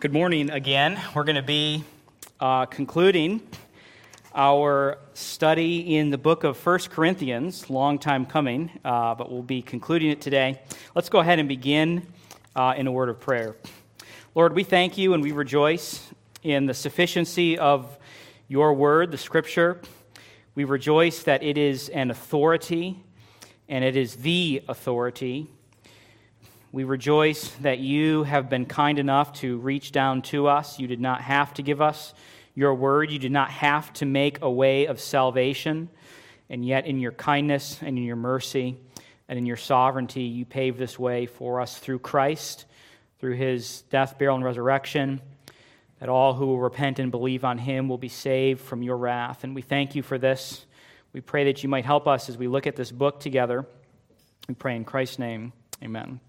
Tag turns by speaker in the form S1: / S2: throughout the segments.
S1: Good morning again. We're going to be uh, concluding our study in the book of First Corinthians. Long time coming, uh, but we'll be concluding it today. Let's go ahead and begin uh, in a word of prayer. Lord, we thank you and we rejoice in the sufficiency of your word, the scripture. We rejoice that it is an authority and it is the authority we rejoice that you have been kind enough to reach down to us. You did not have to give us your word, you did not have to make a way of salvation. And yet, in your kindness and in your mercy and in your sovereignty, you paved this way for us through Christ, through his death, burial, and resurrection, that all who will repent and believe on him will be saved from your wrath. And we thank you for this. We pray that you might help us as we look at this book together. We pray in Christ's name. Amen.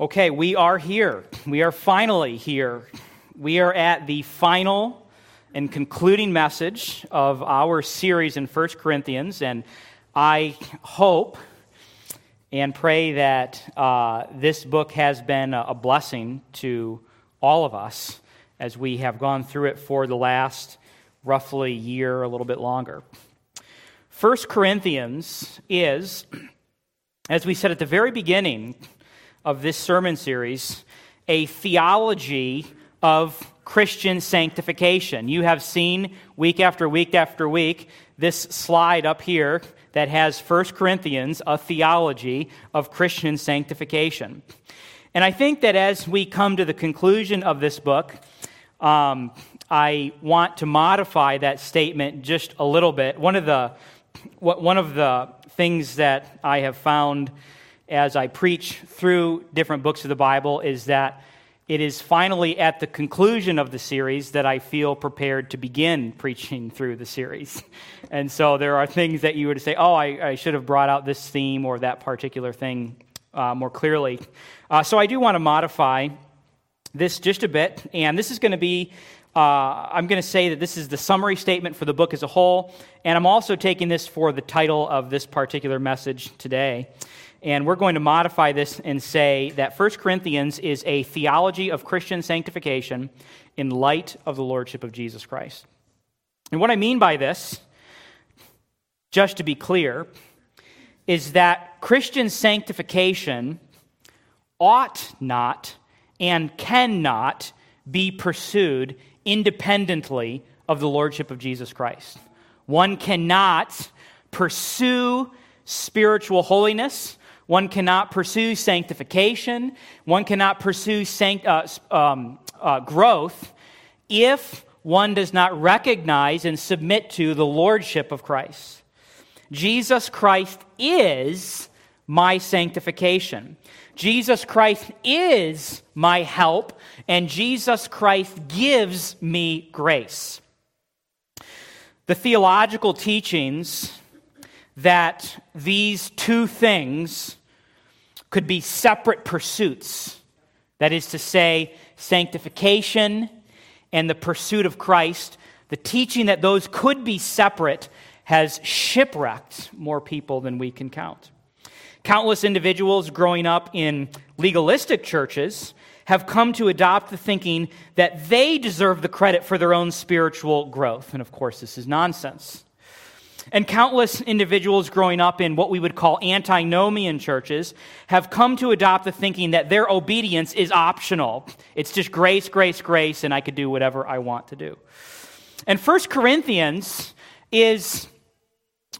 S1: Okay, we are here. We are finally here. We are at the final and concluding message of our series in 1 Corinthians, and I hope and pray that uh, this book has been a blessing to all of us as we have gone through it for the last roughly year, a little bit longer. 1 Corinthians is, as we said at the very beginning, of this sermon series a theology of Christian sanctification. You have seen week after week after week this slide up here that has 1 Corinthians, a theology of Christian sanctification. And I think that as we come to the conclusion of this book, um, I want to modify that statement just a little bit. One of the, one of the things that I have found as I preach through different books of the Bible is that it is finally at the conclusion of the series that I feel prepared to begin preaching through the series. And so there are things that you would say, oh, I, I should have brought out this theme or that particular thing uh, more clearly. Uh, so I do want to modify this just a bit. And this is going to be, uh, I'm going to say that this is the summary statement for the book as a whole. And I'm also taking this for the title of this particular message today. And we're going to modify this and say that 1 Corinthians is a theology of Christian sanctification in light of the Lordship of Jesus Christ. And what I mean by this, just to be clear, is that Christian sanctification ought not and cannot be pursued independently of the Lordship of Jesus Christ. One cannot pursue spiritual holiness one cannot pursue sanctification. One cannot pursue sanct- uh, um, uh, growth if one does not recognize and submit to the lordship of Christ. Jesus Christ is my sanctification. Jesus Christ is my help, and Jesus Christ gives me grace. The theological teachings that these two things could be separate pursuits. That is to say, sanctification and the pursuit of Christ. The teaching that those could be separate has shipwrecked more people than we can count. Countless individuals growing up in legalistic churches have come to adopt the thinking that they deserve the credit for their own spiritual growth. And of course, this is nonsense. And countless individuals growing up in what we would call antinomian churches have come to adopt the thinking that their obedience is optional. It's just grace, grace, grace, and I could do whatever I want to do. And First Corinthians is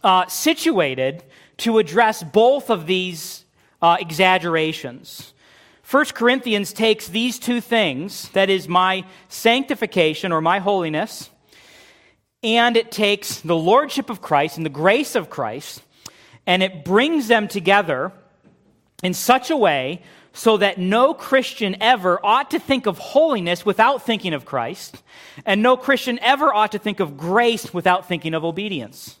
S1: uh, situated to address both of these uh, exaggerations. First Corinthians takes these two things, that is, my sanctification or my holiness, and it takes the lordship of Christ and the grace of Christ and it brings them together in such a way so that no Christian ever ought to think of holiness without thinking of Christ, and no Christian ever ought to think of grace without thinking of obedience.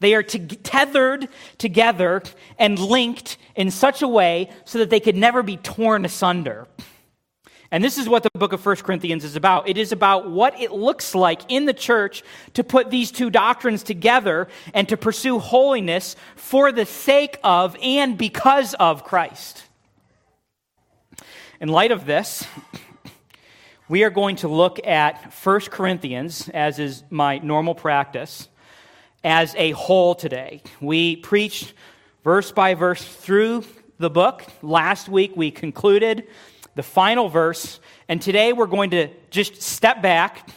S1: They are tethered together and linked in such a way so that they could never be torn asunder. And this is what the book of 1 Corinthians is about. It is about what it looks like in the church to put these two doctrines together and to pursue holiness for the sake of and because of Christ. in light of this, we are going to look at 1 Corinthians, as is my normal practice, as a whole today. We preached verse by verse through the book. Last week we concluded the final verse, and today we're going to just step back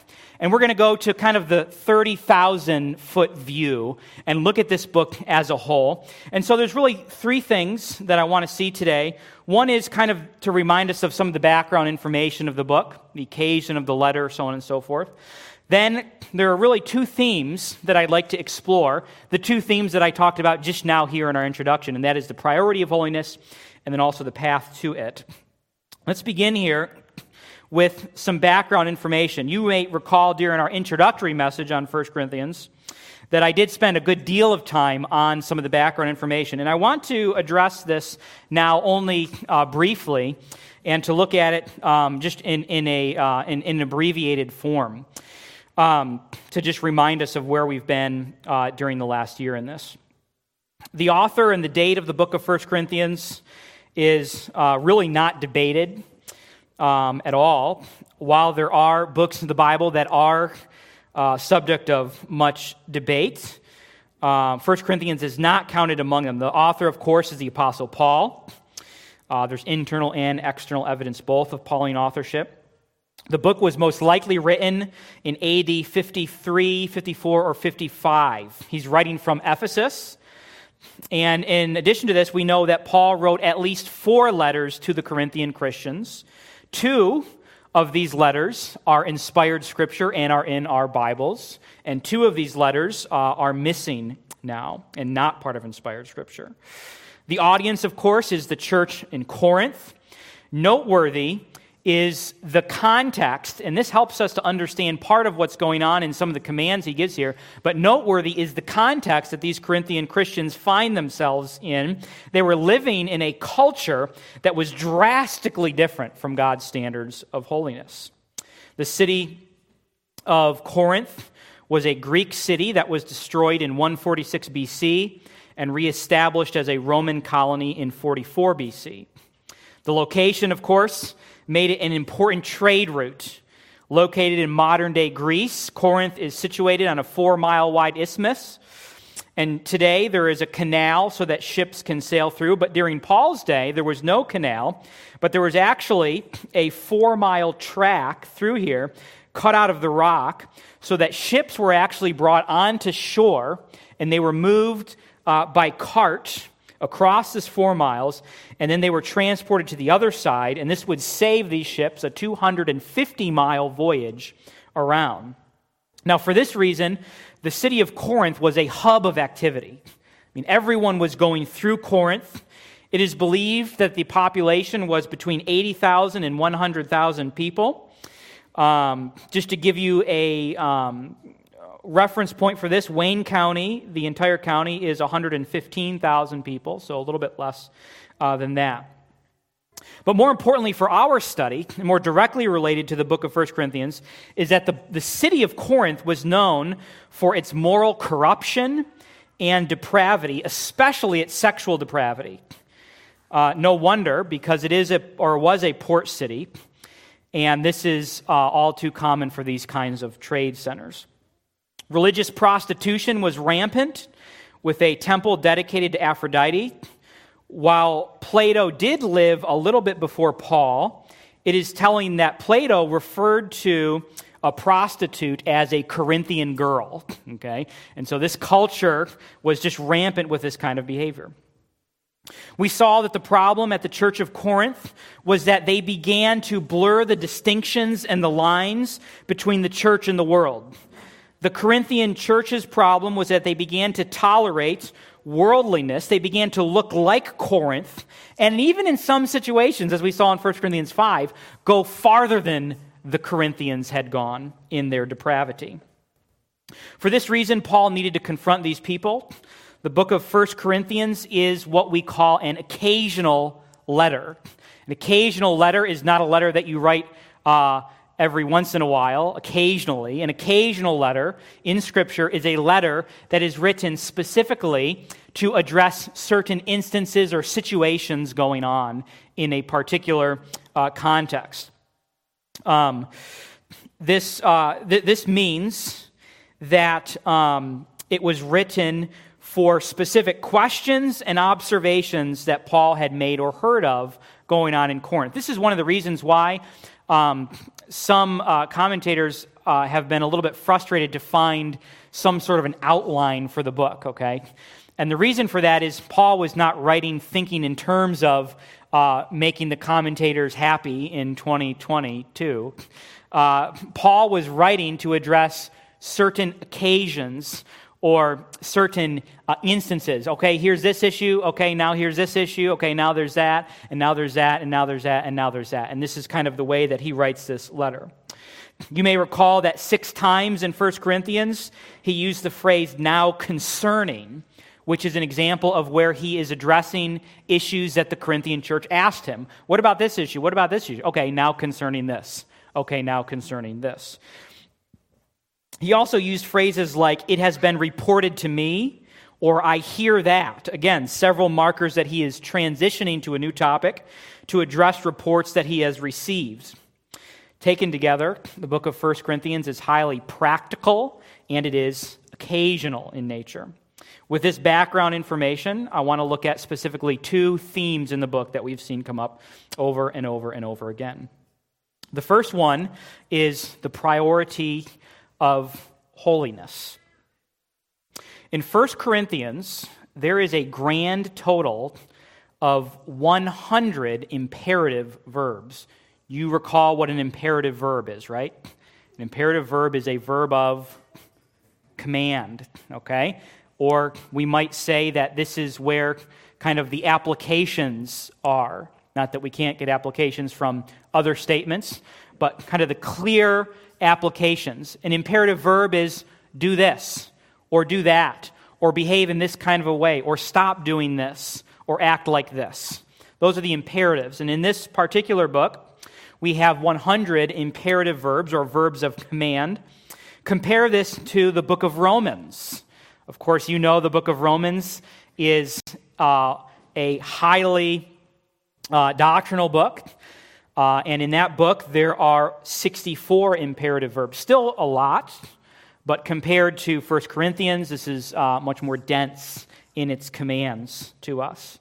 S1: and we're going to go to kind of the 30,000 foot view and look at this book as a whole. And so there's really three things that I want to see today. One is kind of to remind us of some of the background information of the book, the occasion of the letter, so on and so forth. Then there are really two themes that I'd like to explore. The two themes that I talked about just now here in our introduction, and that is the priority of holiness and then also the path to it. Let's begin here with some background information. You may recall during our introductory message on 1 Corinthians that I did spend a good deal of time on some of the background information. And I want to address this now only uh, briefly and to look at it um, just in, in, a, uh, in, in, an abbreviated form um, to just remind us of where we've been uh, during the last year in this. The author and the date of the book of 1 Corinthians is uh, really not debated um, at all. While there are books in the Bible that are uh, subject of much debate, uh, 1 Corinthians is not counted among them. The author, of course, is the Apostle Paul. Uh, there's internal and external evidence both of Pauline authorship. The book was most likely written in AD 53, 54, or 55. He's writing from Ephesus. And in addition to this, we know that Paul wrote at least four letters to the Corinthian Christians. Two of these letters are inspired scripture and are in our Bibles, and two of these letters uh, are missing now and not part of inspired scripture. The audience, of course, is the church in Corinth. Noteworthy is the context, and this helps us to understand part of what's going on in some of the commands he gives here. But noteworthy is the context that these Corinthian Christians find themselves in. They were living in a culture that was drastically different from God's standards of holiness. The city of Corinth was a Greek city that was destroyed in 146 BC and reestablished as a Roman colony in 44 BC. The location, of course, made it an important trade route. Located in modern day Greece, Corinth is situated on a four mile wide isthmus. And today there is a canal so that ships can sail through. But during Paul's day, there was no canal, but there was actually a four mile track through here cut out of the rock so that ships were actually brought onto shore and they were moved uh, by cart across this four miles, and then they were transported to the other side, and this would save these ships a 250 mile voyage around. Now, for this reason, the city of Corinth was a hub of activity. I mean, everyone was going through Corinth. It is believed that the population was between 80,000 and 100,000 people. Um, just to give you a, um, reference point for this Wayne County, the entire county is 115,000 people, so a little bit less uh, than that. But more importantly for our study, more directly related to the book of 1 Corinthians, is that the, the city of Corinth was known for its moral corruption and depravity, especially its sexual depravity. Uh, no wonder, because it is a, or was a port city, and this is uh, all too common for these kinds of trade centers. Religious prostitution was rampant with a temple dedicated to Aphrodite. While Plato did live a little bit before Paul, it is telling that Plato referred to a prostitute as a Corinthian girl. Okay? And so this culture was just rampant with this kind of behavior. We saw that the problem at the church of Corinth was that they began to blur the distinctions and the lines between the church and the world. The Corinthian church's problem was that they began to tolerate worldliness. They began to look like Corinth. And even in some situations, as we saw in 1 Corinthians 5, go farther than the Corinthians had gone in their depravity. For this reason, Paul needed to confront these people. The book of 1 Corinthians is what we call an occasional letter. An occasional letter is not a letter that you write. Uh, every once in a while, occasionally. An occasional letter in Scripture is a letter that is written specifically to address certain instances or situations going on in a particular uh, context. Um, this, uh, th- this means that um, it was written for specific questions and observations that Paul had made or heard of going on in Corinth. This is one of the reasons why um, some uh, commentators uh, have been a little bit frustrated to find some sort of an outline for the book, okay? And the reason for that is Paul was not writing thinking in terms of uh, making the commentators happy in 2022. Uh, Paul was writing to address certain occasions or certain uh, instances. Okay, here's this issue. Okay, now here's this issue. Okay, now there's that, and now there's that, and now there's that, and now there's that. And this is kind of the way that he writes this letter. You may recall that six times in 1 Corinthians, he used the phrase now concerning, which is an example of where he is addressing issues that the Corinthian church asked him. What about this issue? What about this issue? Okay, now concerning this. Okay, now concerning this. He also used phrases like, it has been reported to me, or I hear that. Again, several markers that he is transitioning to a new topic to address reports that he has received. Taken together, the book of 1 Corinthians is highly practical and it is occasional in nature. With this background information, I want to look at specifically two themes in the book that we've seen come up over and over and over again. The first one is the priority of holiness. In 1 Corinthians, there is a grand total of 100 imperative verbs. You recall what an imperative verb is, right? An imperative verb is a verb of command, okay? Or we might say that this is where kind of the applications are. Not that we can't get applications from other statements, but kind of the clear applications. An imperative verb is do this, or do that, or behave in this kind of a way, or stop doing this, or act like this. Those are the imperatives. And in this particular book, we have 100 imperative verbs or verbs of command. Compare this to the book of Romans. Of course, you know the book of Romans is uh, a highly uh, doctrinal book. Uh, and in that book, there are 64 imperative verbs. Still a lot, but compared to 1 Corinthians, this is uh, much more dense in its commands to us.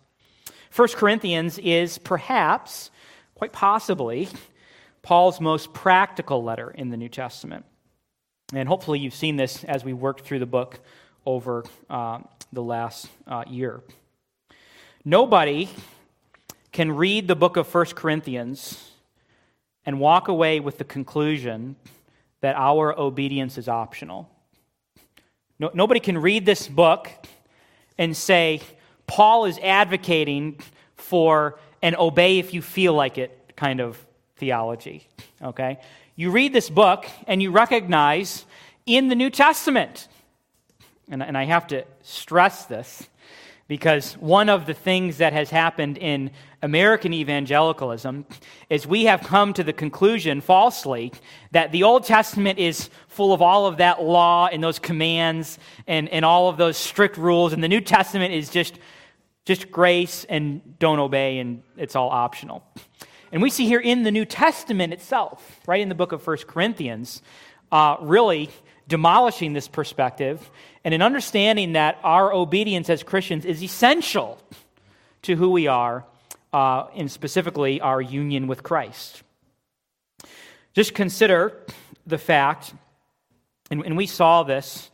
S1: 1 Corinthians is perhaps quite possibly, Paul's most practical letter in the New Testament. And hopefully, you've seen this as we worked through the book over uh, the last uh, year. Nobody can read the book of 1 Corinthians and walk away with the conclusion that our obedience is optional. No, nobody can read this book and say, Paul is advocating for an obey if you feel like it kind of theology. Okay? You read this book and you recognize in the New Testament, and, and I have to stress this because one of the things that has happened in American evangelicalism is we have come to the conclusion falsely that the Old Testament is full of all of that law and those commands and, and all of those strict rules, and the New Testament is just just grace and don't obey, and it's all optional. And we see here in the New Testament itself, right in the book of First Corinthians, uh, really demolishing this perspective and an understanding that our obedience as Christians is essential to who we are, uh, and specifically our union with Christ. Just consider the fact, and, and we saw this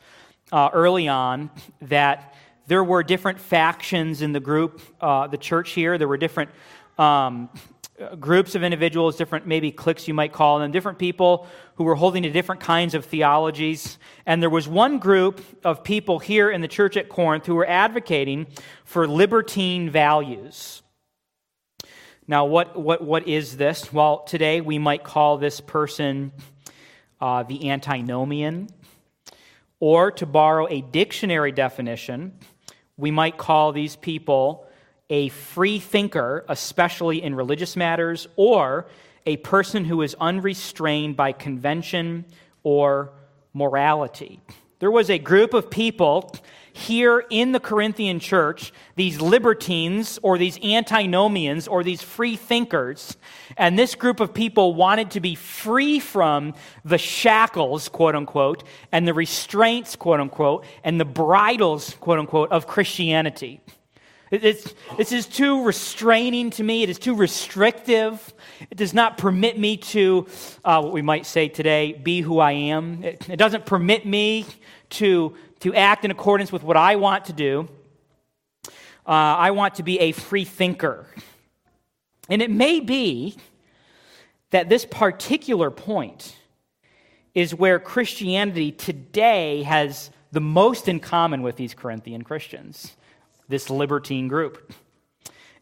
S1: uh, early on, that there were different factions in the group, uh, the church here. There were different um, groups of individuals, different maybe cliques you might call them, different people who were holding to different kinds of theologies. And there was one group of people here in the church at Corinth who were advocating for libertine values. Now, what, what, what is this? Well, today we might call this person uh, the antinomian. Or to borrow a dictionary definition, we might call these people a free thinker, especially in religious matters, or a person who is unrestrained by convention or morality. There was a group of people here in the Corinthian church these libertines or these antinomians or these free thinkers. And this group of people wanted to be free from the shackles, quote unquote, and the restraints, quote unquote, and the bridles, quote unquote, of Christianity. It's, this is too restraining to me. It is too restrictive. It does not permit me to, uh, what we might say today, be who I am. It, it doesn't permit me to, to act in accordance with what I want to do. Uh, I want to be a free thinker. And it may be that this particular point is where Christianity today has the most in common with these Corinthian Christians this libertine group.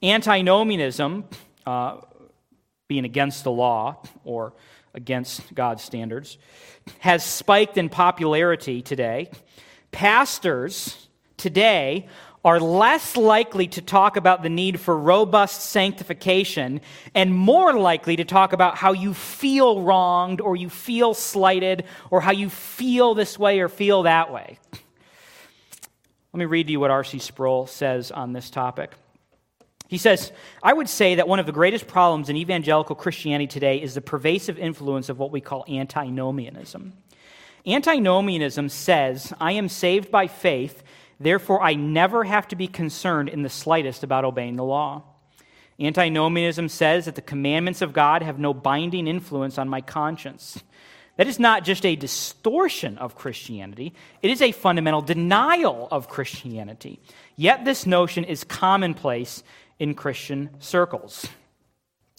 S1: Antinomianism, uh, being against the law or against God's standards, has spiked in popularity today. Pastors today are less likely to talk about the need for robust sanctification and more likely to talk about how you feel wronged or you feel slighted or how you feel this way or feel that way. Let me read to you what R.C. Sproul says on this topic. He says, I would say that one of the greatest problems in evangelical Christianity today is the pervasive influence of what we call antinomianism. Antinomianism says, I am saved by faith, therefore I never have to be concerned in the slightest about obeying the law. Antinomianism says that the commandments of God have no binding influence on my conscience. That is not just a distortion of Christianity, it is a fundamental denial of Christianity. Yet this notion is commonplace in Christian circles.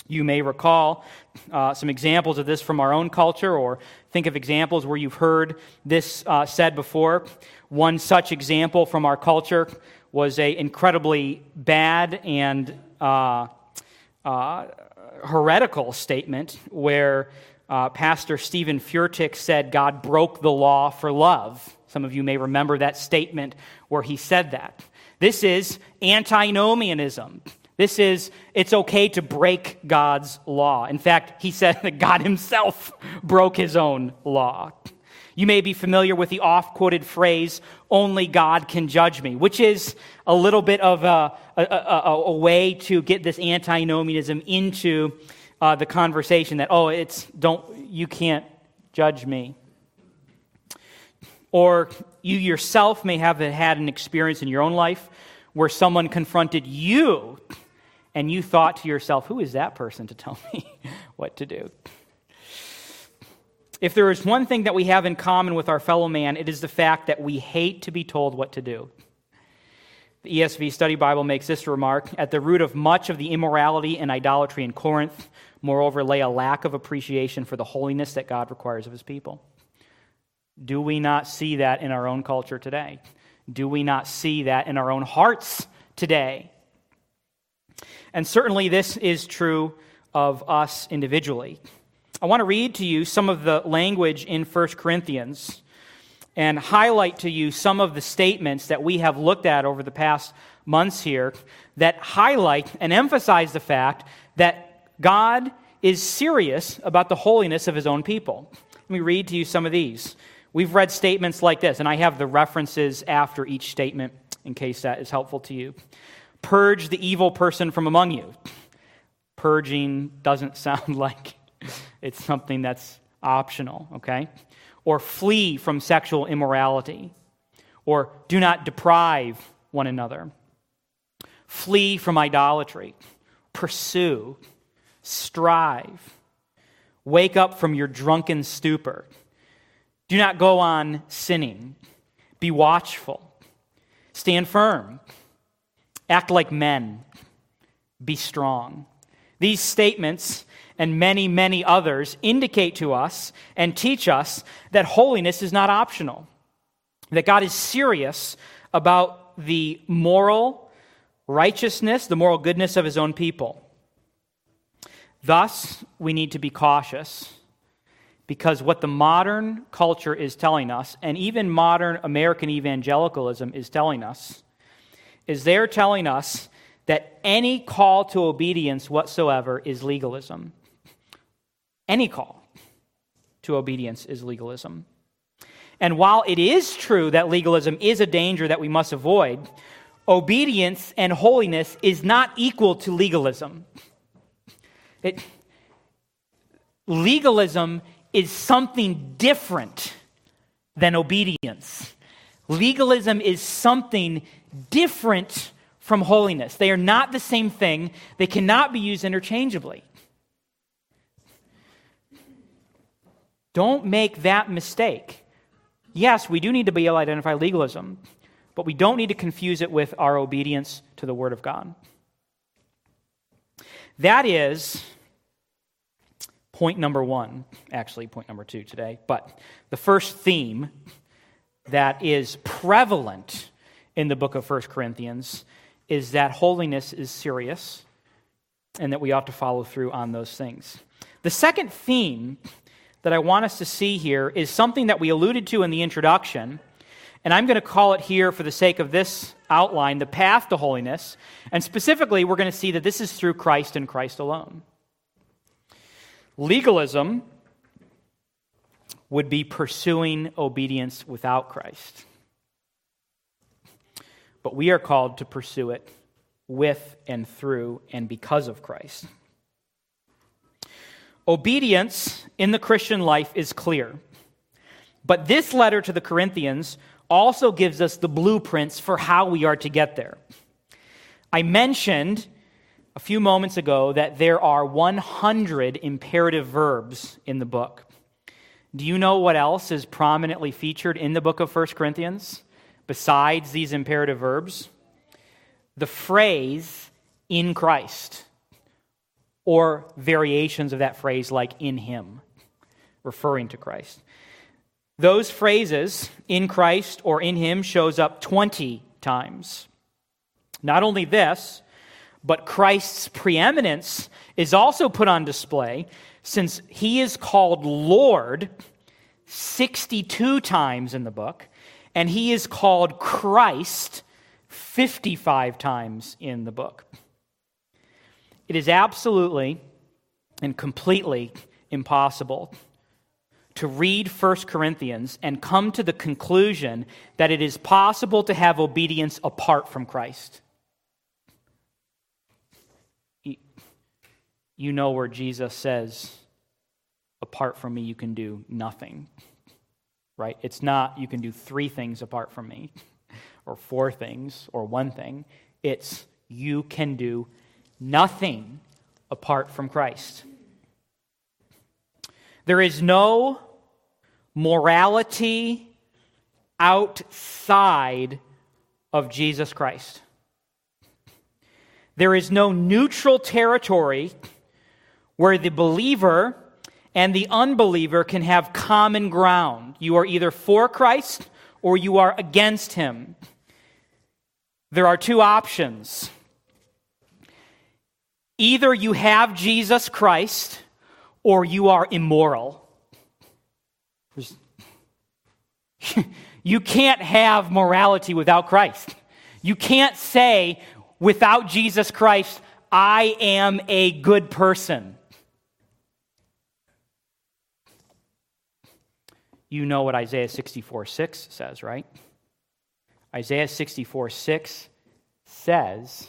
S1: You may recall uh, some examples of this from our own culture, or think of examples where you've heard this uh, said before. One such example from our culture was a incredibly bad and uh, uh heretical statement where uh, Pastor Steven Furtick said God broke the law for love. Some of you may remember that statement where he said that. This is antinomianism. This is, it's okay to break God's law. In fact, he said that God himself broke his own law. You may be familiar with the oft quoted phrase, only God can judge me, which is a little bit of a, a, a, a way to get this antinomianism into uh, the conversation that, oh, it's, don't, you can't judge me. Or you yourself may have had an experience in your own life where someone confronted you and you thought to yourself, who is that person to tell me what to do? If there is one thing that we have in common with our fellow man, it is the fact that we hate to be told what to do. The ESV Study Bible makes this remark At the root of much of the immorality and idolatry in Corinth moreover, lay a lack of appreciation for the holiness that God requires of his people. Do we not see that in our own culture today? Do we not see that in our own hearts today? And certainly this is true of us individually. I want to read to you some of the language in 1 Corinthians and highlight to you some of the statements that we have looked at over the past months here that highlight and emphasize the fact that God is serious about the holiness of his own people. Let me read to you some of these. We've read statements like this, and I have the references after each statement in case that is helpful to you. Purge the evil person from among you. Purging doesn't sound like it's something that's optional, okay? Or flee from sexual immorality. Or do not deprive one another. Flee from idolatry. Pursue strive. Wake up from your drunken stupor. Do not go on sinning. Be watchful. Stand firm. Act like men. Be strong. These statements and many, many others indicate to us and teach us that holiness is not optional, that God is serious about the moral righteousness, the moral goodness of his own people. Thus, we need to be cautious because what the modern culture is telling us, and even modern American evangelicalism is telling us, is they're telling us that any call to obedience whatsoever is legalism. Any call to obedience is legalism. And while it is true that legalism is a danger that we must avoid, obedience and holiness is not equal to legalism. It, legalism is something different than obedience. Legalism is something different from holiness. They are not the same thing, they cannot be used interchangeably. Don't make that mistake. Yes, we do need to be able to identify legalism, but we don't need to confuse it with our obedience to the Word of God. That is point number one, actually, point number two today. But the first theme that is prevalent in the book of 1 Corinthians is that holiness is serious and that we ought to follow through on those things. The second theme that I want us to see here is something that we alluded to in the introduction, and I'm going to call it here for the sake of this outline the path to holiness. And specifically, we're going to see that this is through Christ and Christ alone. Legalism would be pursuing obedience without Christ. But we are called to pursue it with and through and because of Christ. Obedience in the Christian life is clear. But this letter to the Corinthians also gives us the blueprints for how we are to get there. I mentioned a few moments ago that there are 100 imperative verbs in the book. Do you know what else is prominently featured in the book of 1 Corinthians besides these imperative verbs? The phrase in Christ or variations of that phrase like in him, referring to Christ. Those phrases, in Christ or in him, shows up 20 times. Not only this, but Christ's preeminence is also put on display since he is called Lord 62 times in the book, and he is called Christ 55 times in the book. It is absolutely and completely impossible to read 1 Corinthians and come to the conclusion that it is possible to have obedience apart from Christ. You know where Jesus says, apart from me, you can do nothing. Right? It's not you can do three things apart from me, or four things, or one thing. It's you can do nothing apart from Christ. There is no morality outside of Jesus Christ. There is no neutral territory where the believer and the unbeliever can have common ground. You are either for Christ or you are against him. There are two options. Either you have Jesus Christ or you are immoral. you can't have morality without Christ. You can't say, without Jesus Christ, I am a good person. You know what Isaiah 64 6 says, right? Isaiah 64 6 says,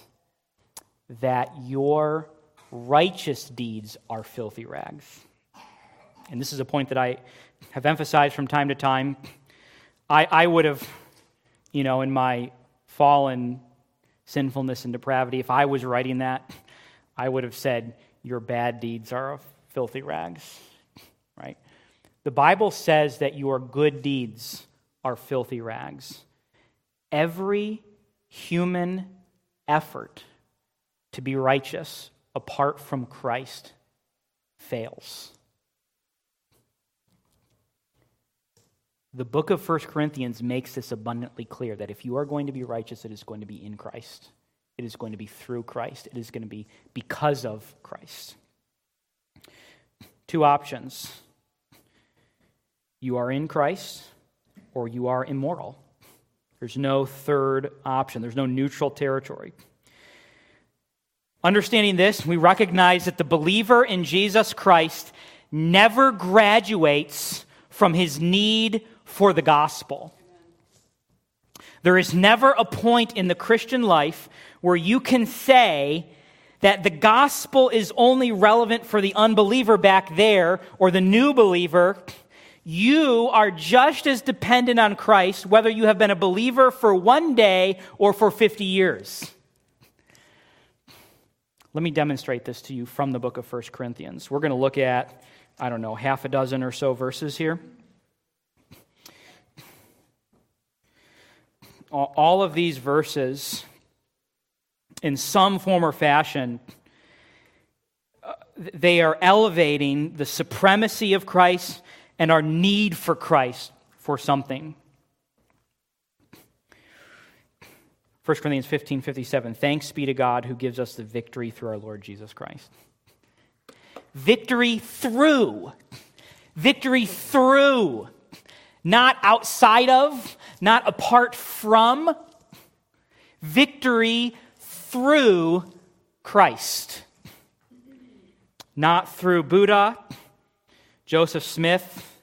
S1: that your righteous deeds are filthy rags. And this is a point that I have emphasized from time to time. I, I would have, you know, in my fallen sinfulness and depravity, if I was writing that, I would have said, Your bad deeds are filthy rags, right? The Bible says that your good deeds are filthy rags. Every human effort to be righteous apart from Christ fails. The book of 1 Corinthians makes this abundantly clear that if you are going to be righteous, it is going to be in Christ. It is going to be through Christ. It is going to be because of Christ. Two options you are in Christ or you are immoral. There's no third option, there's no neutral territory. Understanding this, we recognize that the believer in Jesus Christ never graduates from his need for the gospel. There is never a point in the Christian life where you can say that the gospel is only relevant for the unbeliever back there or the new believer. You are just as dependent on Christ whether you have been a believer for one day or for 50 years. Let me demonstrate this to you from the book of 1 Corinthians. We're going to look at, I don't know, half a dozen or so verses here. All of these verses, in some form or fashion, uh, they are elevating the supremacy of Christ and our need for Christ for something. 1 Corinthians 15 57. Thanks be to God who gives us the victory through our Lord Jesus Christ. Victory through. Victory through. Not outside of, not apart from. Victory through Christ. Not through Buddha, Joseph Smith,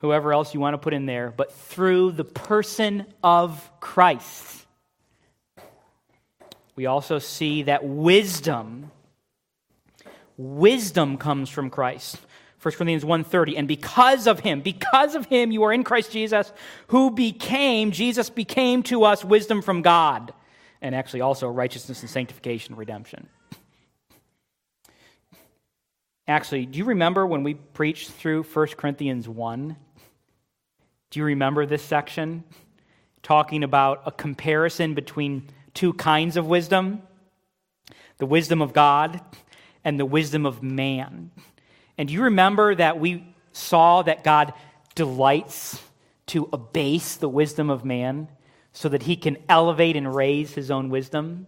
S1: whoever else you want to put in there, but through the person of Christ. We also see that wisdom wisdom comes from Christ. 1 Corinthians 1:30 and because of him because of him you are in Christ Jesus who became Jesus became to us wisdom from God and actually also righteousness and sanctification and redemption. Actually, do you remember when we preached through 1 Corinthians 1? Do you remember this section? Talking about a comparison between two kinds of wisdom the wisdom of God and the wisdom of man. And do you remember that we saw that God delights to abase the wisdom of man so that he can elevate and raise his own wisdom?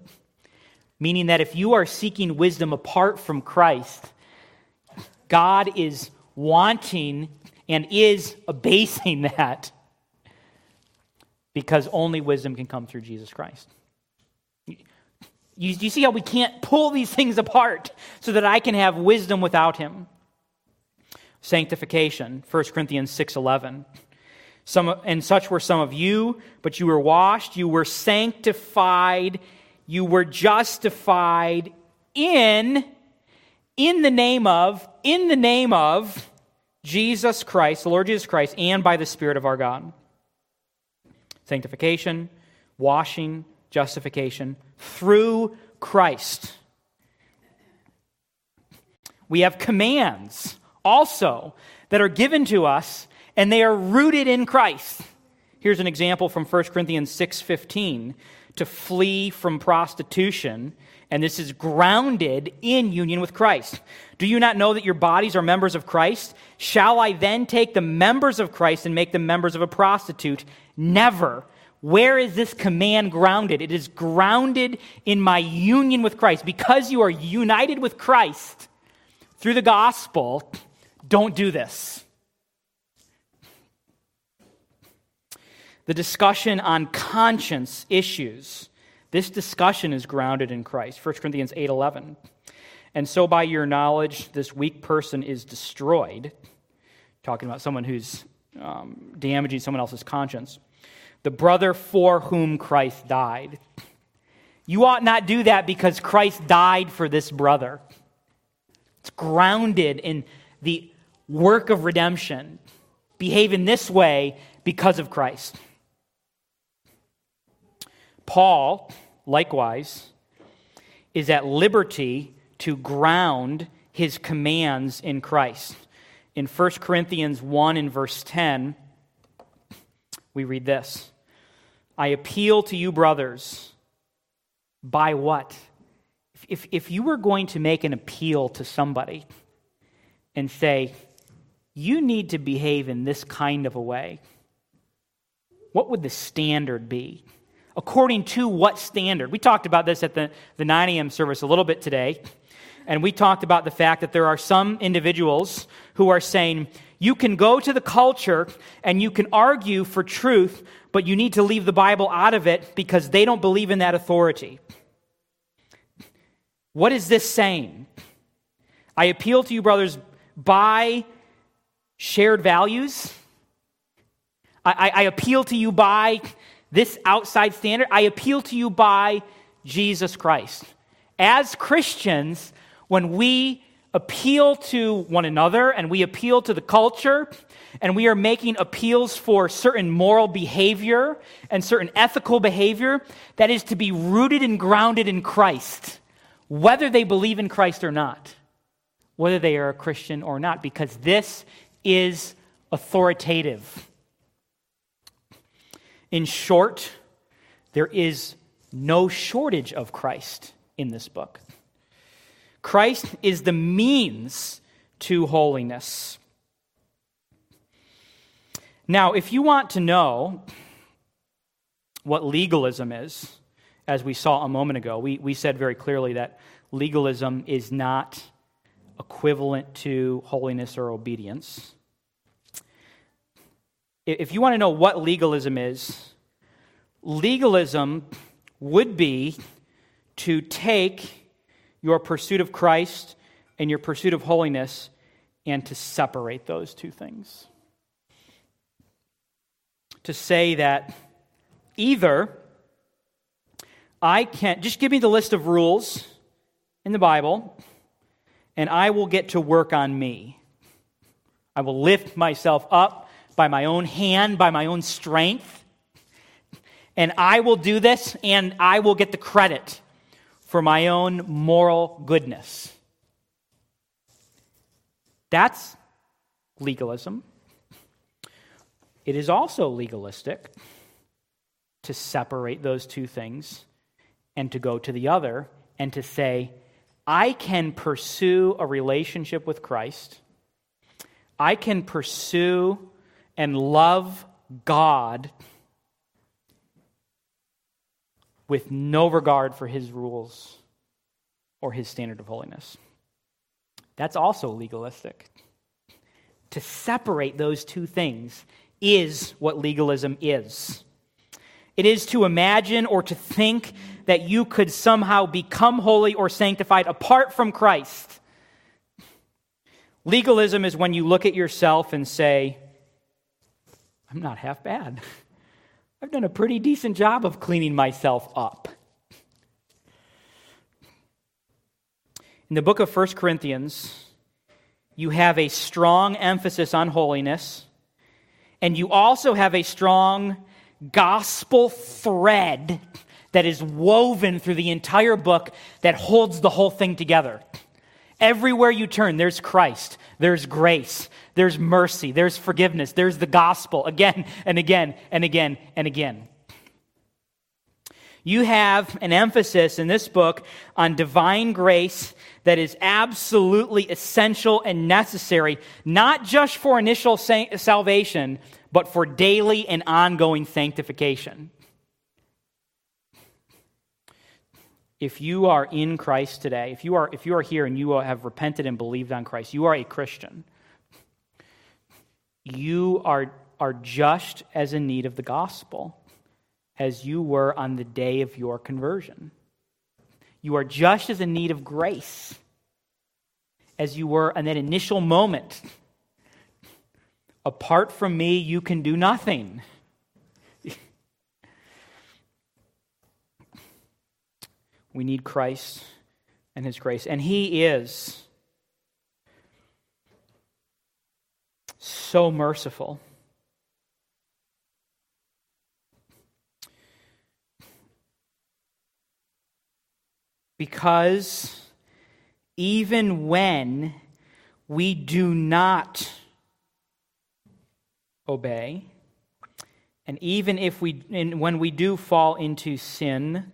S1: Meaning that if you are seeking wisdom apart from Christ, God is wanting and is abasing that because only wisdom can come through Jesus Christ. You, you see how we can't pull these things apart so that I can have wisdom without him? Sanctification, 1 Corinthians 6:11. Some and such were some of you, but you were washed, you were sanctified, you were justified in in the name of in the name of Jesus Christ, the Lord Jesus Christ, and by the Spirit of our God. Sanctification, washing, justification through Christ. We have commands also that are given to us and they are rooted in Christ. Here's an example from 1 Corinthians 6:15 to flee from prostitution and this is grounded in union with Christ. Do you not know that your bodies are members of Christ? Shall I then take the members of Christ and make them members of a prostitute? Never. Where is this command grounded? It is grounded in my union with Christ. Because you are united with Christ through the gospel, don't do this. The discussion on conscience issues this discussion is grounded in Christ. 1 Corinthians 8:11. And so by your knowledge this weak person is destroyed, talking about someone who's um, damaging someone else's conscience. The brother for whom Christ died. You ought not do that because Christ died for this brother. It's grounded in the work of redemption. Behave in this way because of Christ. Paul, likewise, is at liberty to ground his commands in Christ. In 1 Corinthians 1 and verse 10, we read this I appeal to you, brothers, by what? If, if you were going to make an appeal to somebody and say, you need to behave in this kind of a way, what would the standard be? According to what standard? We talked about this at the, the 9 a.m. service a little bit today. And we talked about the fact that there are some individuals who are saying, you can go to the culture and you can argue for truth, but you need to leave the Bible out of it because they don't believe in that authority. What is this saying? I appeal to you, brothers, by shared values, I, I, appeal to you by this outside standard. I appeal to you by Jesus Christ. As Christians, when we appeal to one another and we appeal to the culture and we are making appeals for certain moral behavior and certain ethical behavior that is to be rooted and grounded in Christ, whether they believe in Christ or not, whether they are a Christian or not, because this is authoritative. In short, there is no shortage of Christ in this book. Christ is the means to holiness. Now, if you want to know what legalism is, as we saw a moment ago, we, we said very clearly that legalism is not equivalent to holiness or obedience. If you want to know what legalism is, legalism would be to take your pursuit of Christ and your pursuit of holiness and to separate those two things. To say that either I can't, just give me the list of rules in the Bible and I will get to work on me. I will lift myself up by my own hand, by my own strength and I will do this and I will get the credit for my own moral goodness. That's legalism. It is also legalistic to separate those two things and to go to the other and to say, I can pursue a relationship with Christ. I can pursue and love God with no regard for his rules or his standard of holiness. That's also legalistic. To separate those two things is what legalism is. It is to imagine or to think that you could somehow become holy or sanctified apart from Christ. Legalism is when you look at yourself and say, I'm not half bad. I've done a pretty decent job of cleaning myself up. In the book of 1 Corinthians, you have a strong emphasis on holiness, and you also have a strong gospel thread that is woven through the entire book that holds the whole thing together. Everywhere you turn, there's Christ, there's grace, there's mercy, there's forgiveness, there's the gospel again and again and again and again. You have an emphasis in this book on divine grace that is absolutely essential and necessary, not just for initial salvation, but for daily and ongoing sanctification. If you are in Christ today, if you are, if you are here and you have repented and believed on Christ, you are a Christian you are, are just as in need of the gospel as you were on the day of your conversion. You are just as in need of grace as you were in that initial moment. Apart from me, you can do nothing. We need Christ and His grace. And He is so merciful. Because even when we do not obey, and even if we, when we do fall into sin,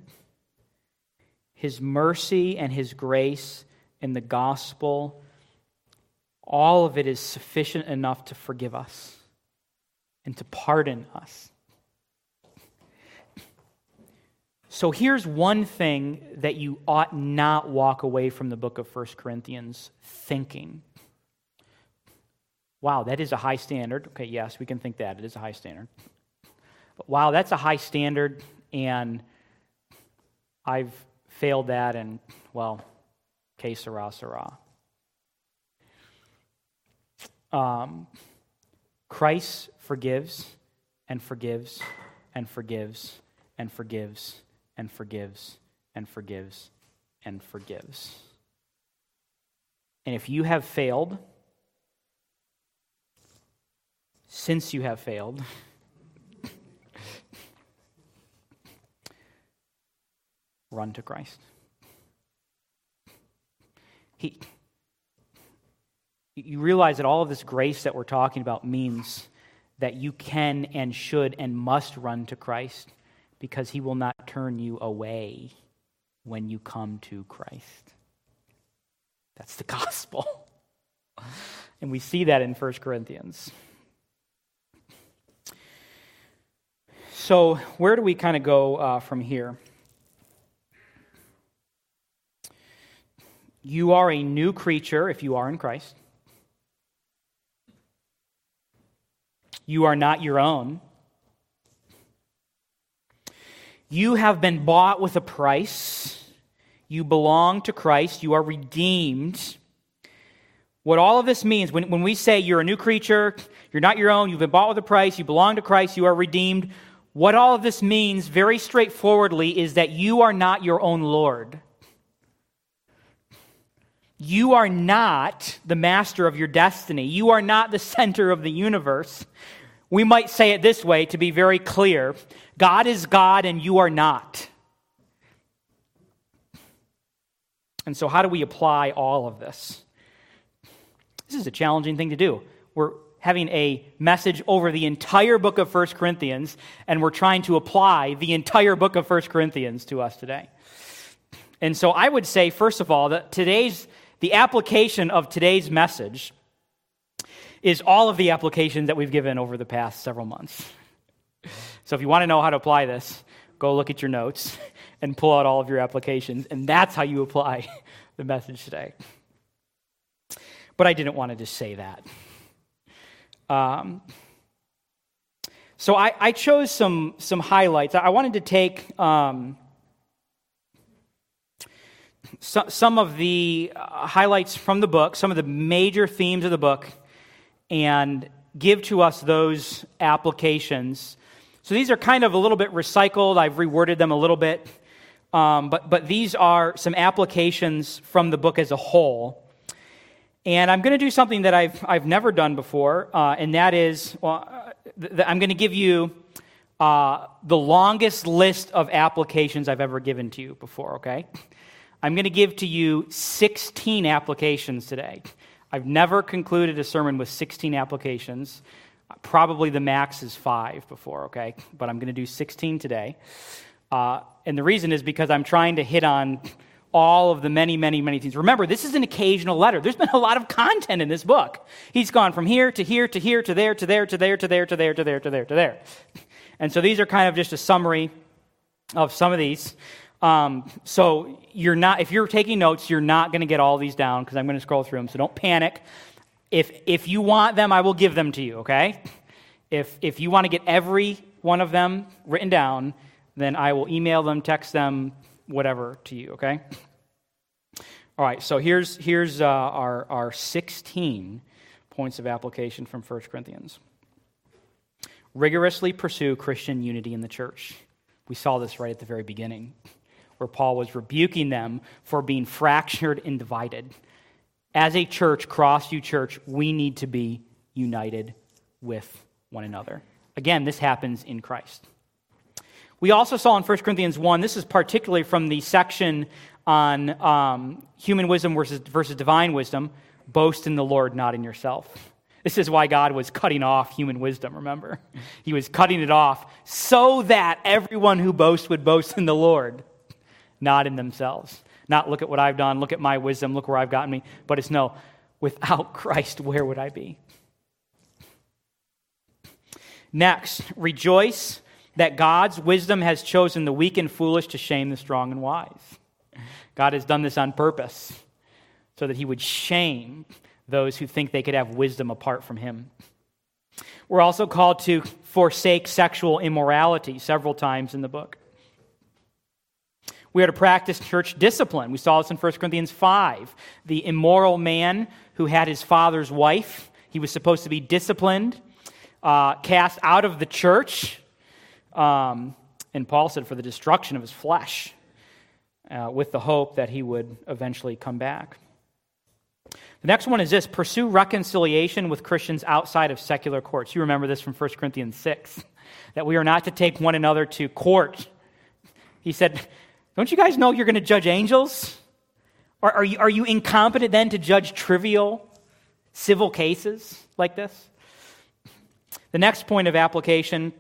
S1: His mercy and His grace in the gospel all of it is sufficient enough to forgive us and to pardon us. So here's one thing that you ought not walk away from the book of 1 Corinthians thinking. Wow, that is a high standard. Okay, yes, we can think that. It is a high standard. But wow, that's a high standard, and I've failed that, and well, que sera, sera um, Christ forgives and forgives and forgives and forgives and forgives and forgives and forgives. And if you have failed, since you have failed, run to Christ. He, you realize that all of this grace that we're talking about means that you can and should and must run to Christ because he will not turn you away when you come to Christ. That's the gospel. And we see that in 1 Corinthians. So, where do we kind of go uh, from here? You are a new creature if you are in Christ. You are not your own. You have been bought with a price. You belong to Christ. You are redeemed. What all of this means, when, when we say you're a new creature, you're not your own, you've been bought with a price, you belong to Christ, you are redeemed, what all of this means, very straightforwardly, is that you are not your own Lord. You are not the master of your destiny. You are not the center of the universe. We might say it this way to be very clear God is God and you are not. And so, how do we apply all of this? This is a challenging thing to do. We're having a message over the entire book of 1 Corinthians, and we're trying to apply the entire book of 1 Corinthians to us today. And so, I would say, first of all, that today's the application of today's message is all of the applications that we've given over the past several months. So if you want to know how to apply this, go look at your notes and pull out all of your applications, and that's how you apply the message today. But I didn't want to just say that. Um, so I, I, chose some, some highlights. I wanted to take um, so, some of the uh, highlights from the book, some of the major themes of the book, and give to us those applications. So these are kind of a little bit recycled. I've reworded them a little bit. Um, but, but these are some applications from the book as a whole. And I'm going to do something that I've, I've never done before, uh, and that is well, uh, th- I'm going to give you uh, the longest list of applications I've ever given to you before, okay? I'm going to give to you 16 applications today. I've never concluded a sermon with 16 applications. Probably the max is five before, okay? But I'm going to do 16 today. Uh, and the reason is because I'm trying to hit on all of the many, many, many things. Remember, this is an occasional letter. There's been a lot of content in this book. He's gone from here to here to here to there to there to there to there to there to there to there to there. And so these are kind of just a summary of some of these. Um, so you're not, if you're taking notes, you're not going to get all these down because I'm going to scroll through them. So don't panic. If if you want them, I will give them to you. Okay. If if you want to get every one of them written down, then I will email them, text them, whatever to you. Okay. All right. So here's here's uh, our our 16 points of application from 1 Corinthians. Rigorously pursue Christian unity in the church. We saw this right at the very beginning where Paul was rebuking them for being fractured and divided. As a church, Crossview Church, we need to be united with one another. Again, this happens in Christ. We also saw in 1 Corinthians 1, this is particularly from the section on um, human wisdom versus, versus divine wisdom boast in the Lord, not in yourself. This is why God was cutting off human wisdom, remember? He was cutting it off so that everyone who boasts would boast in the Lord not in themselves. Not look at what I've done, look at my wisdom, look where I've gotten me, but it's no, without Christ, where would I be? Next, rejoice that God's wisdom has chosen the weak and foolish to shame the strong and wise. God has done this on purpose so that he would shame those who think they could have wisdom apart from him. We're also called to forsake sexual immorality several times in the book. We are to practice church discipline. We saw this in 1 Corinthians 5. The immoral man who had his father's wife, he was supposed to be disciplined. uh, cast out of the church. Um, and Paul said, for the destruction of his flesh, uh, with the hope that he would eventually come back. The next one is this pursue reconciliation with Christians outside of secular courts. You remember this from 1 Corinthians 6, that we are not to take one another to court. He said, Don't you guys know you're going to judge angels? Are you, are you incompetent then to judge trivial civil cases like this? The next point of application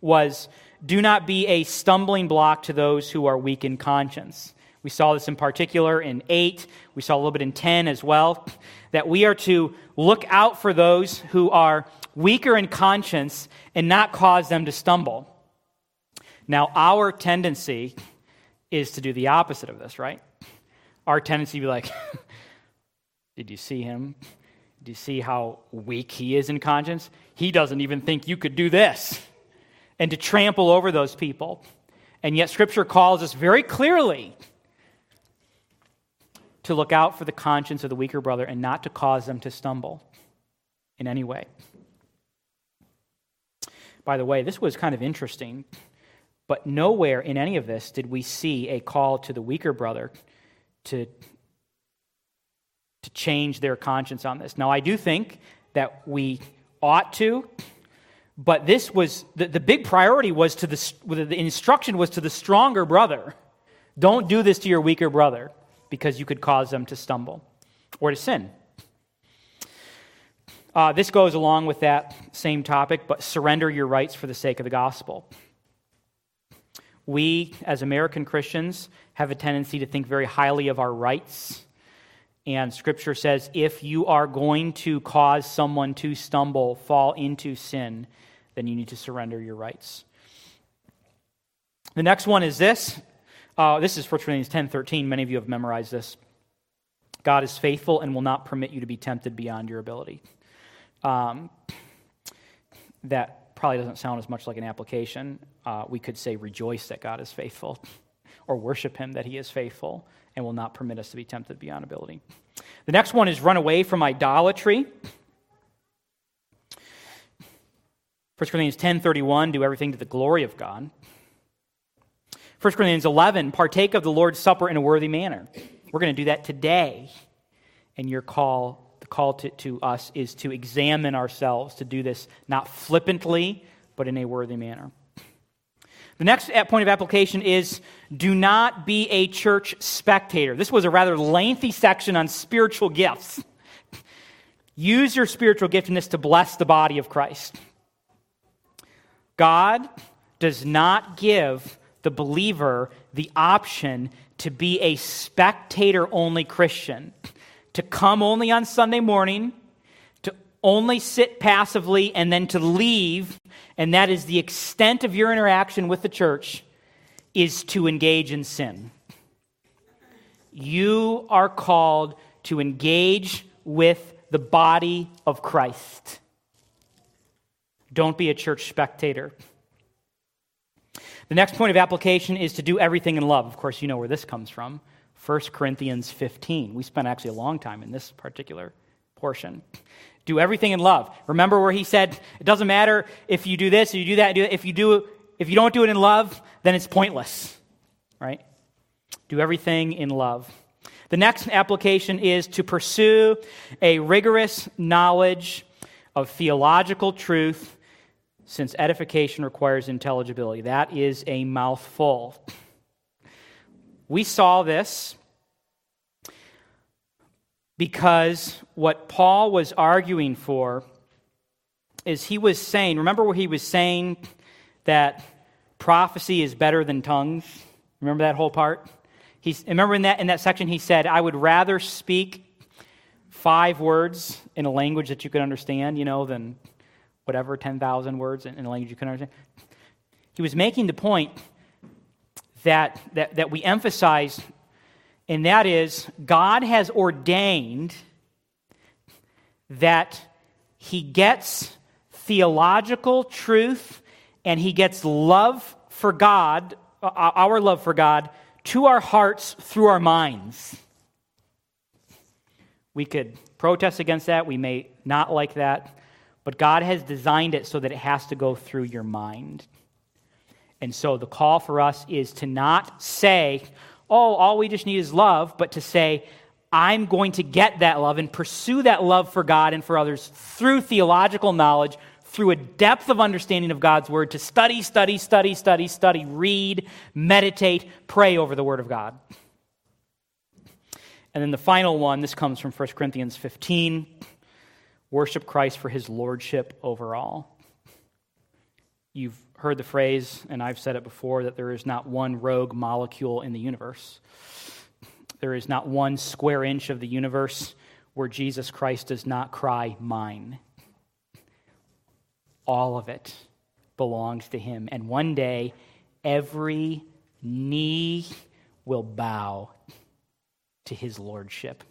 S1: was do not be a stumbling block to those who are weak in conscience. We saw this in particular in 8. We saw a little bit in 10 as well. That we are to look out for those who are weaker in conscience and not cause them to stumble. Now, our tendency is to do the opposite of this, right? Our tendency to be like, Did you see him? Do you see how weak he is in conscience? He doesn't even think you could do this. And to trample over those people. And yet, Scripture calls us very clearly to look out for the conscience of the weaker brother and not to cause them to stumble in any way. By the way, this was kind of interesting, but nowhere in any of this did we see a call to the weaker brother to, to change their conscience on this. Now, I do think that we ought to, but this was the, the big priority was to the, the instruction was to the stronger brother. Don't do this to your weaker brother because you could cause them to stumble or to sin. Uh, this goes along with that same topic, but surrender your rights for the sake of the gospel. We, as American Christians, have a tendency to think very highly of our rights. And Scripture says if you are going to cause someone to stumble, fall into sin, then you need to surrender your rights. The next one is this uh, this is 1 Corinthians 10 13. Many of you have memorized this. God is faithful and will not permit you to be tempted beyond your ability. Um, that probably doesn't sound as much like an application. Uh, we could say, rejoice that God is faithful, or worship Him that He is faithful and will not permit us to be tempted beyond ability. The next one is run away from idolatry. 1 Corinthians 10:31 do everything to the glory of God. 1 Corinthians 11, partake of the Lord's Supper in a worthy manner. We're going to do that today. And your call, the call to, to us is to examine ourselves, to do this not flippantly, but in a worthy manner. The next point of application is do not be a church spectator. This was a rather lengthy section on spiritual gifts. Use your spiritual giftedness to bless the body of Christ. God does not give the believer the option to be a spectator only Christian, to come only on Sunday morning, to only sit passively, and then to leave, and that is the extent of your interaction with the church, is to engage in sin. You are called to engage with the body of Christ. Don't be a church spectator. The next point of application is to do everything in love. Of course, you know where this comes from 1 Corinthians 15. We spent actually a long time in this particular portion. Do everything in love. Remember where he said, it doesn't matter if you do this, or you do that, if you do if you don't do it in love, then it's pointless. Right? Do everything in love. The next application is to pursue a rigorous knowledge of theological truth since edification requires intelligibility. That is a mouthful. We saw this because what Paul was arguing for is he was saying, remember where he was saying that prophecy is better than tongues? Remember that whole part? He's, remember in that, in that section he said, I would rather speak five words in a language that you could understand, you know, than whatever, 10,000 words in, a language you can understand. He was making the point that, that, that we emphasize, and that is God has ordained that he gets theological truth and he gets love for God, uh, our love for God, to our hearts through our minds. We could protest against that. We may not like that. but God has designed it so that it has to go through your mind. And so the call for us is to not say, oh, all we just need is love, but to say, I'm going to get that love and pursue that love for God and for others through theological knowledge, through a depth of understanding of God's word, to study, study, study, study, study, read, meditate, pray over the word of God. And then the final one, this comes from 1 Corinthians 15 worship Christ for his lordship over all. You've heard the phrase, and I've said it before, that there is not one rogue molecule in the universe. There is not one square inch of the universe where Jesus Christ does not cry, Mine. All of it belongs to him. And one day, every knee will bow to his lordship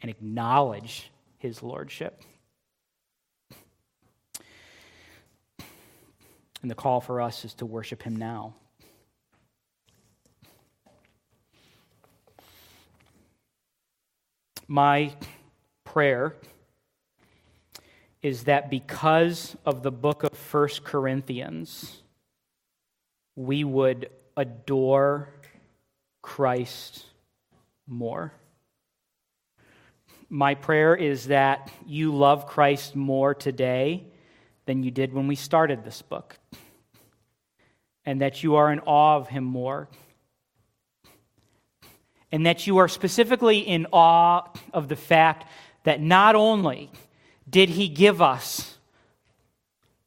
S1: and acknowledge his lordship. And the call for us is to worship him now. My prayer is that because of the book of First Corinthians, we would adore Christ more. My prayer is that you love Christ more today than you did when we started this book, and that you are in awe of him more, and that you are specifically in awe of the fact that not only did he give us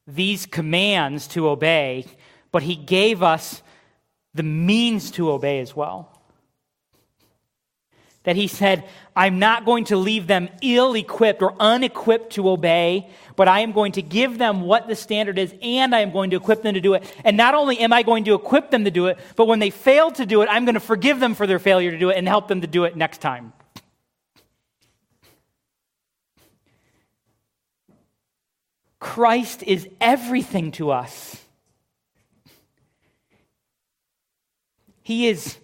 S1: these commands to obey, but he gave us the means to obey as well that he said, I'm not going to leave them ill equipped or unequipped to obey, but I am going to give them what the standard is and I am going to equip them to do it. And not only am I going to equip them to do it, but when they fail to do it, I'm going to forgive them for their failure to do it and help them to do it next time. Christ is everything to us. He is,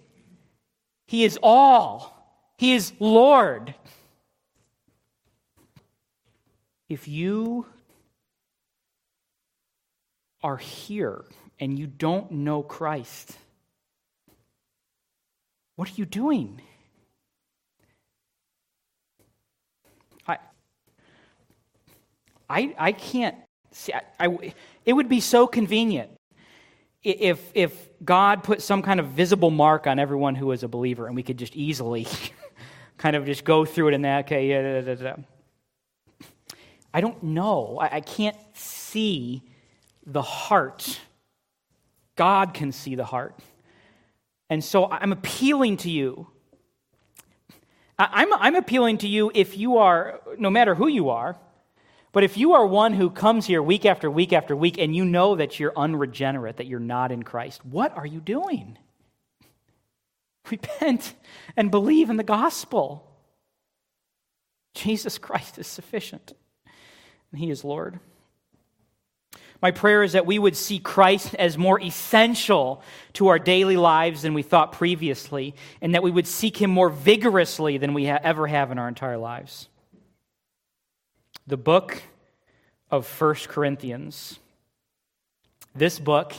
S1: he is all. He is Lord. If you are here and you don't know Christ, what are you doing? I, I, I can't see. I, I, it would be so convenient if, if God put some kind of visible mark on everyone who is a believer and we could just easily kind of just go through it in that, okay, yeah, da, da, da. I don't know. I, I can't see the heart. God can see the heart. And so I'm appealing to you. I'm, I'm appealing to you if you are, no matter who you are, but if you are one who comes here week after week after week and you know that you're unregenerate, that you're not in Christ, what are you doing? Repent and believe in the gospel. Jesus Christ is sufficient, and He is Lord. My prayer is that we would see Christ as more essential to our daily lives than we thought previously, and that we would seek Him more vigorously than we ever have in our entire lives. The book of First Corinthians. This book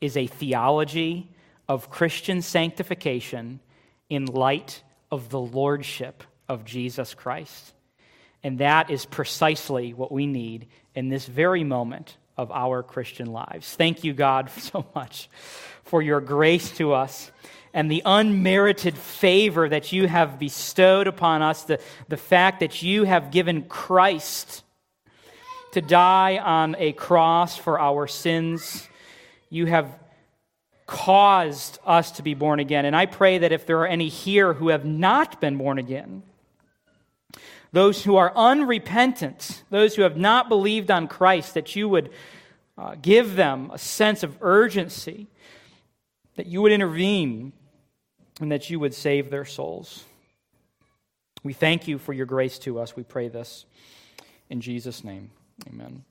S1: is a theology of Christian sanctification in light of the lordship of Jesus Christ. And that is precisely what we need in this very moment of our Christian lives. Thank you, God, so much for your grace to us and the unmerited favor that you have bestowed upon us, the, the fact that you have given Christ to die on a cross for our sins. You have caused us to be born again. And I pray that if there are any here who have not been born again, those who are unrepentant, those who have not believed on Christ, that you would uh, give them a sense of urgency, that you would intervene, and that you would save their souls. We thank you for your grace to us. We pray this in Jesus' name. Amen.